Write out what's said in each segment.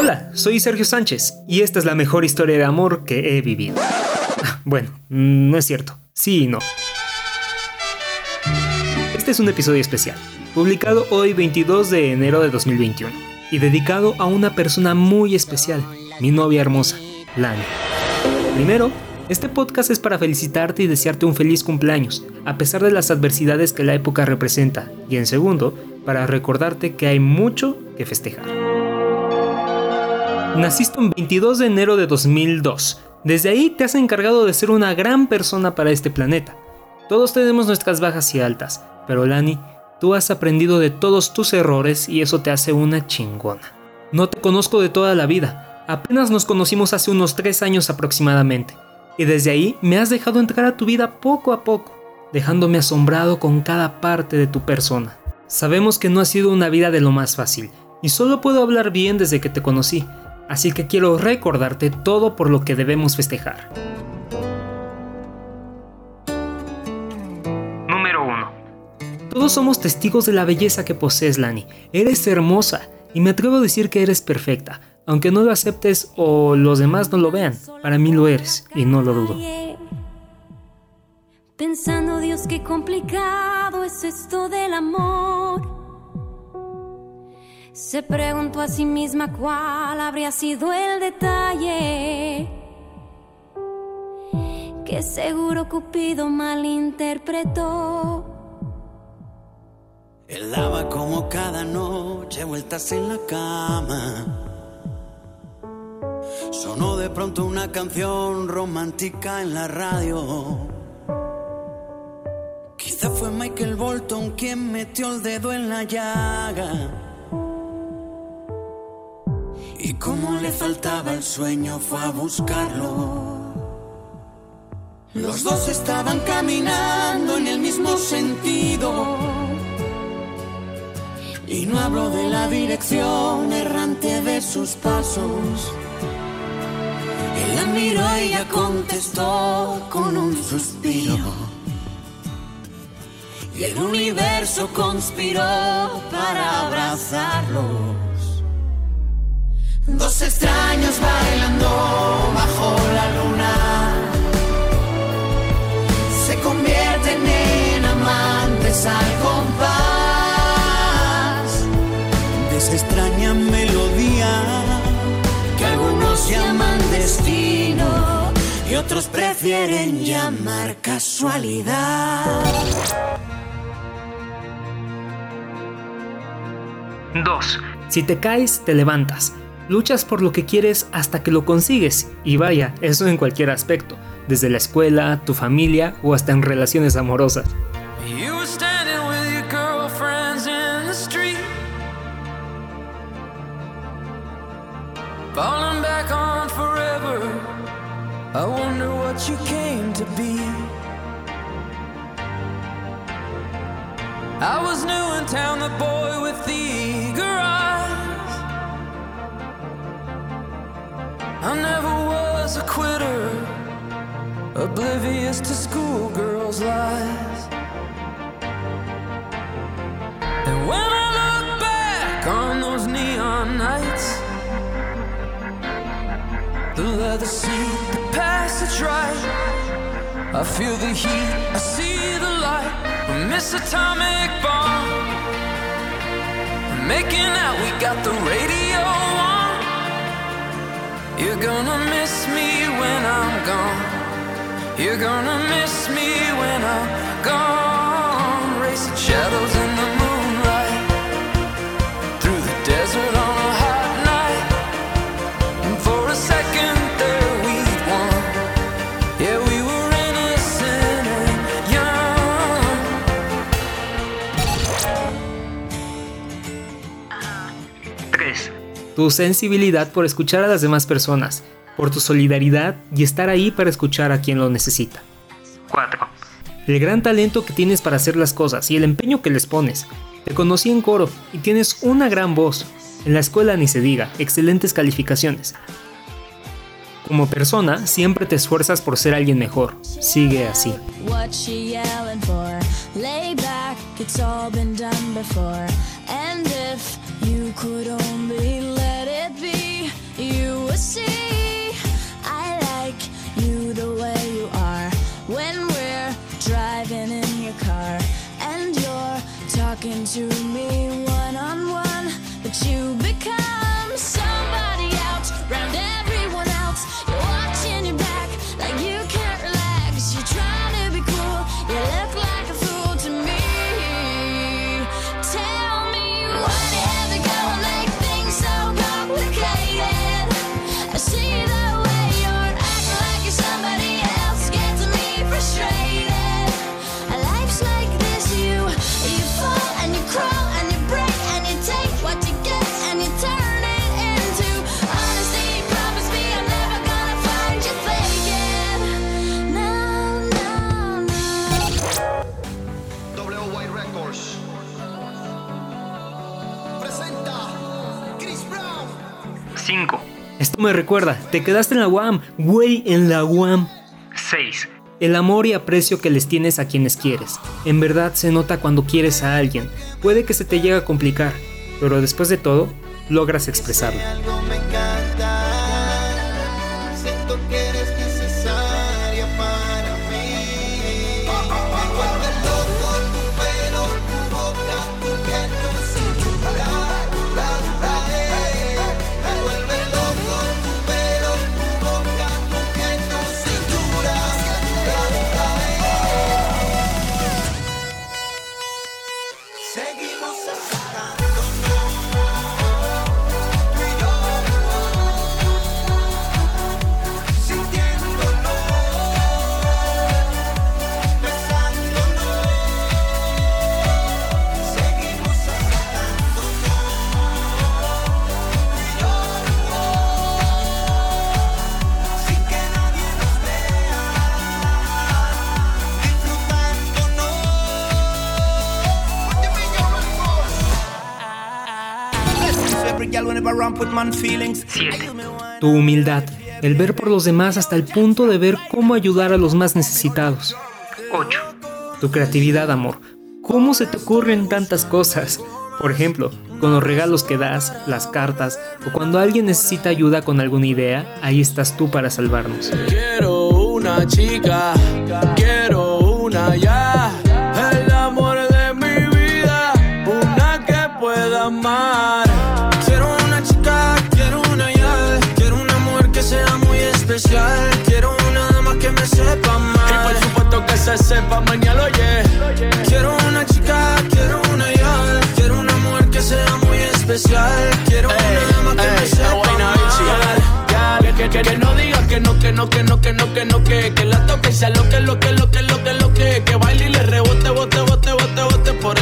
Hola, soy Sergio Sánchez y esta es la mejor historia de amor que he vivido. Bueno, no es cierto. Sí y no. Este es un episodio especial, publicado hoy 22 de enero de 2021 y dedicado a una persona muy especial, mi novia hermosa, Lani. Primero, este podcast es para felicitarte y desearte un feliz cumpleaños, a pesar de las adversidades que la época representa, y en segundo, para recordarte que hay mucho que festejar. Naciste un 22 de enero de 2002. Desde ahí te has encargado de ser una gran persona para este planeta. Todos tenemos nuestras bajas y altas, pero Lani, tú has aprendido de todos tus errores y eso te hace una chingona. No te conozco de toda la vida, apenas nos conocimos hace unos 3 años aproximadamente, y desde ahí me has dejado entrar a tu vida poco a poco, dejándome asombrado con cada parte de tu persona. Sabemos que no ha sido una vida de lo más fácil, y solo puedo hablar bien desde que te conocí, así que quiero recordarte todo por lo que debemos festejar. Número 1. Todos somos testigos de la belleza que posees, Lani. Eres hermosa, y me atrevo a decir que eres perfecta, aunque no lo aceptes o los demás no lo vean, para mí lo eres y no lo dudo. Pensando, Dios, qué complicado es esto del amor. Se preguntó a sí misma cuál habría sido el detalle que seguro Cupido malinterpretó. Él daba como cada noche vueltas en la cama Sonó de pronto una canción romántica en la radio. Quizá fue Michael Bolton quien metió el dedo en la llaga. Y como le faltaba el sueño fue a buscarlo. Los dos estaban caminando en el mismo sentido. Y no hablo de la dirección errante de sus pasos él la miró y ella contestó con un suspiro. Y el universo conspiró para abrazarlos. Dos extraños bailando bajo la luna se convierten en amantes al compás de esa melodía llaman destino y otros prefieren llamar casualidad. 2. Si te caes, te levantas. Luchas por lo que quieres hasta que lo consigues. Y vaya, eso en cualquier aspecto, desde la escuela, tu familia o hasta en relaciones amorosas. I was new in town, boy with I never was a quitter, oblivious to schoolgirls' lies. And when I look back on those neon nights, the leather seat, the passage right. I feel the heat, I see the light. We miss atomic bomb. Making out, we got the radio. You're gonna miss me when I'm gone. You're gonna miss me when I'm gone. Racing shadows Tu sensibilidad por escuchar a las demás personas, por tu solidaridad y estar ahí para escuchar a quien lo necesita. 4. El gran talento que tienes para hacer las cosas y el empeño que les pones. Te conocí en coro y tienes una gran voz. En la escuela ni se diga, excelentes calificaciones. Como persona, siempre te esfuerzas por ser alguien mejor. Sigue así. What You could only let it be, you would see. I like you the way you are when we're driving in your car and you're talking to me one on one. 5. Esto me recuerda, te quedaste en la UAM, güey, en la UAM. 6. El amor y aprecio que les tienes a quienes quieres. En verdad se nota cuando quieres a alguien. Puede que se te llegue a complicar, pero después de todo, logras expresarlo. Tu humildad, el ver por los demás hasta el punto de ver cómo ayudar a los más necesitados. 8. Tu creatividad, amor. ¿Cómo se te ocurren tantas cosas? Por ejemplo, con los regalos que das, las cartas, o cuando alguien necesita ayuda con alguna idea, ahí estás tú para salvarnos. Quiero una chica, se sepa mañana, oye. Quiero una chica, quiero una ya. Quiero una mujer que sea muy especial. Quiero una dama que me sepa. Que, que, que, no diga que no, que no, que no, que no, que no, que, que la toque sea lo que, lo que, lo que, lo que, lo que, que baile y le rebote, bote, bote, bote, bote, por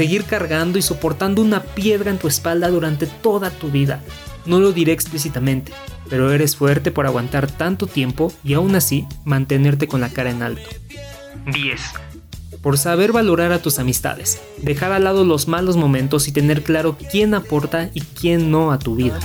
seguir cargando y soportando una piedra en tu espalda durante toda tu vida. No lo diré explícitamente, pero eres fuerte por aguantar tanto tiempo y aún así mantenerte con la cara en alto. 10. Por saber valorar a tus amistades, dejar al lado los malos momentos y tener claro quién aporta y quién no a tu vida.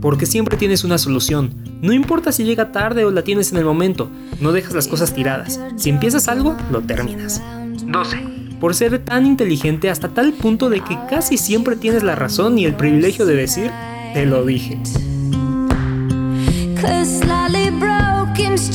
Porque siempre tienes una solución. No importa si llega tarde o la tienes en el momento, no dejas las cosas tiradas. Si empiezas algo, lo terminas. 12. por ser tan inteligente hasta tal punto de que casi siempre tienes la razón y el privilegio de decir, te lo dije. Cause slightly broken's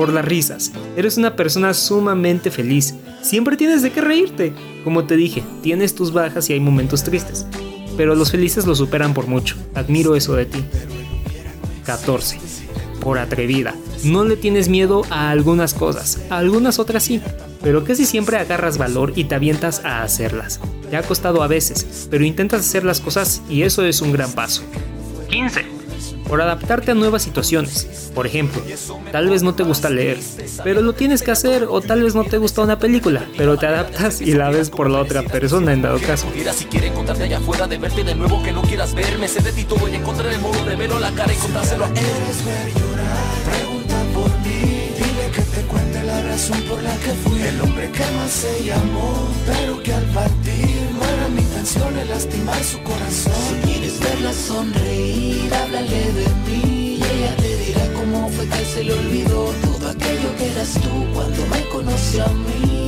Por las risas. Eres una persona sumamente feliz. Siempre tienes de qué reírte. Como te dije, tienes tus bajas y hay momentos tristes. Pero los felices lo superan por mucho. Admiro eso de ti. 14. Por atrevida. No le tienes miedo a algunas cosas, a algunas otras sí, pero casi siempre agarras valor y te avientas a hacerlas. Te ha costado a veces, pero intentas hacer las cosas y eso es un gran paso. 15 por adaptarte a nuevas situaciones. Por ejemplo, tal vez no te gusta leer, pero lo tienes que hacer, o tal vez no te gusta una película, pero te adaptas y la ves por la otra persona en dado caso. Mira si quiere encontrarte allá afuera, de verte de nuevo que no quieras verme. Sé de ti todo y encontrar el modo de verlo la cara y contárselo a él. Pregunta por mí, dile que te cuente la razón por la que fui el hombre que más se llamó, pero que al partir no era mi intención el lastimar su corazón. Si quieres sonreír, háblale de mí y ella te dirá cómo fue que se le olvidó todo aquello que eras tú cuando me conoció a mí.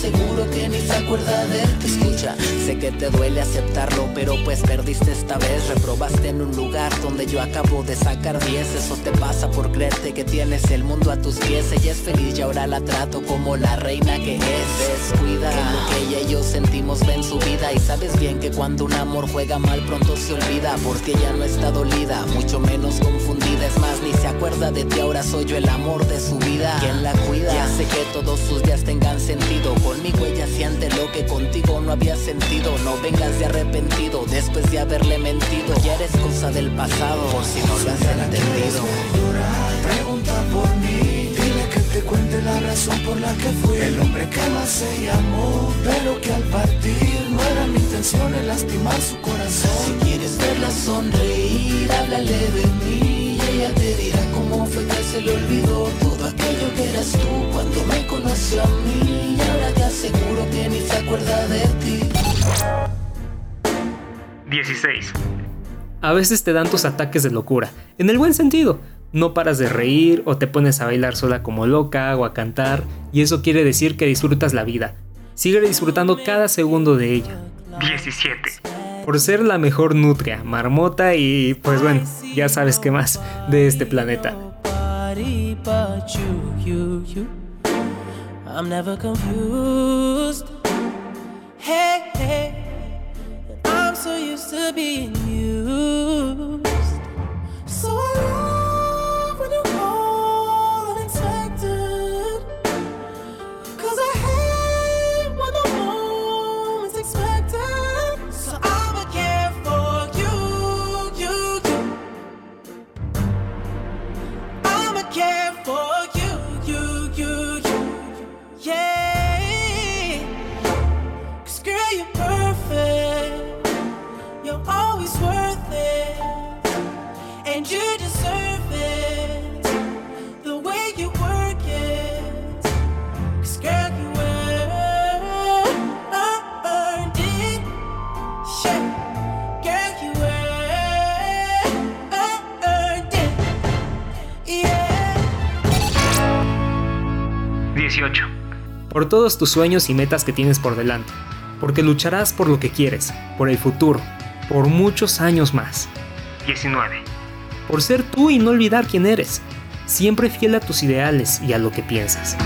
Te aseguro que ni se acuerda de ti. Escucha, sé que te duele aceptarlo, pero pues perdiste esta vez. Reprobaste en un lugar donde yo acabo de sacar 10. Eso te pasa por creerte que tienes el mundo a tus pies. Ella es feliz y ahora la trato como la reina que es. Descuida que lo que ella y yo sentimos ve en su vida. Y sabes bien que cuando un amor juega mal pronto se olvida. Porque ella no está dolida, mucho menos confundida. Es más, ni se acuerda de ti, ahora soy yo el amor de su vida. Quien la cuida y hace que todos sus días tengan sentido. Conmigo ella siente lo que contigo no había sentido. No vengas de arrepentido después de haberle mentido. Ya eres cosa del pasado, por si no lo has entendido. Pregunta por mí, dile que te cuente la razón por la que fui el hombre que más se llamó, pero que al partir no era mi intención el lastimar su corazón. Si quieres verla sonreír, háblale de mí y ella te dirá cómo fue que se le olvidó todo aquello que eras tú cuando me conoció a mí. Y ahora te aseguro que ni se acuerda de ti. 16. A veces te dan tus ataques de locura, en el buen sentido. No paras de reír o te pones a bailar sola como loca o a cantar, y eso quiere decir que disfrutas la vida. Sigue disfrutando cada segundo de ella. 17. Por ser la mejor nutria, marmota y pues bueno, ya sabes qué más de este planeta. I'm never confused. Hey, hey, I'm so used to being used. Por todos tus sueños y metas que tienes por delante. Porque lucharás por lo que quieres, por el futuro, por muchos años más. 19. Por ser tú y no olvidar quién eres. Siempre fiel a tus ideales y a lo que piensas.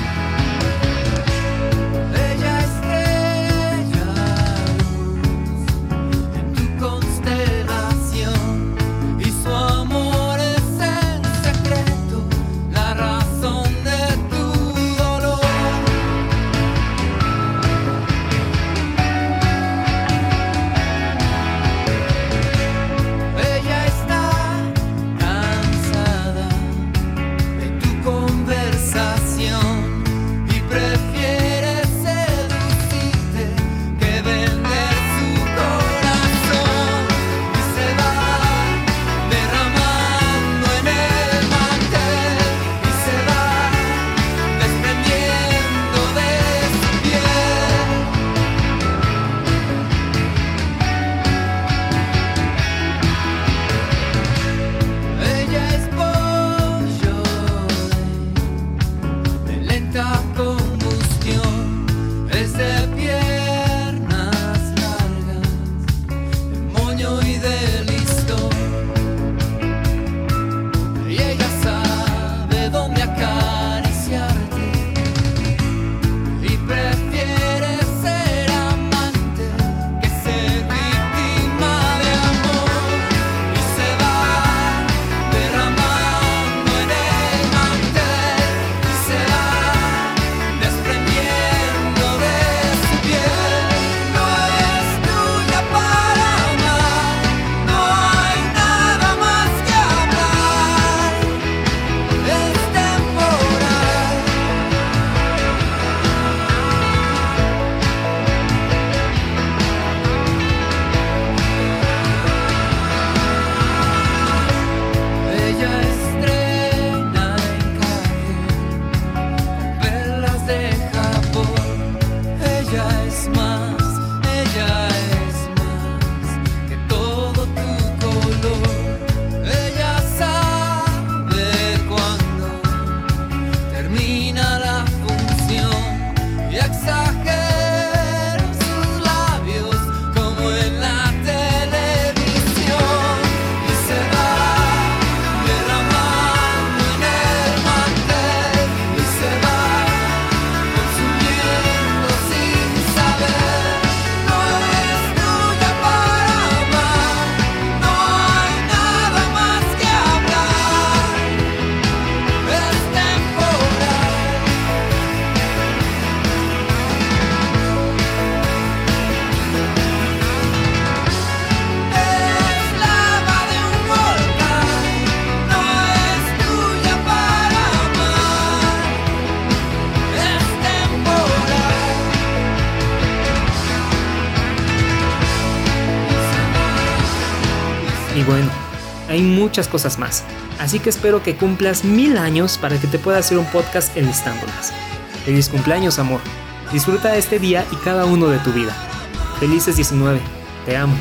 Bueno, hay muchas cosas más. Así que espero que cumplas mil años para que te pueda hacer un podcast enlistándolas. Feliz cumpleaños, amor. Disfruta este día y cada uno de tu vida. Felices 19. Te amo.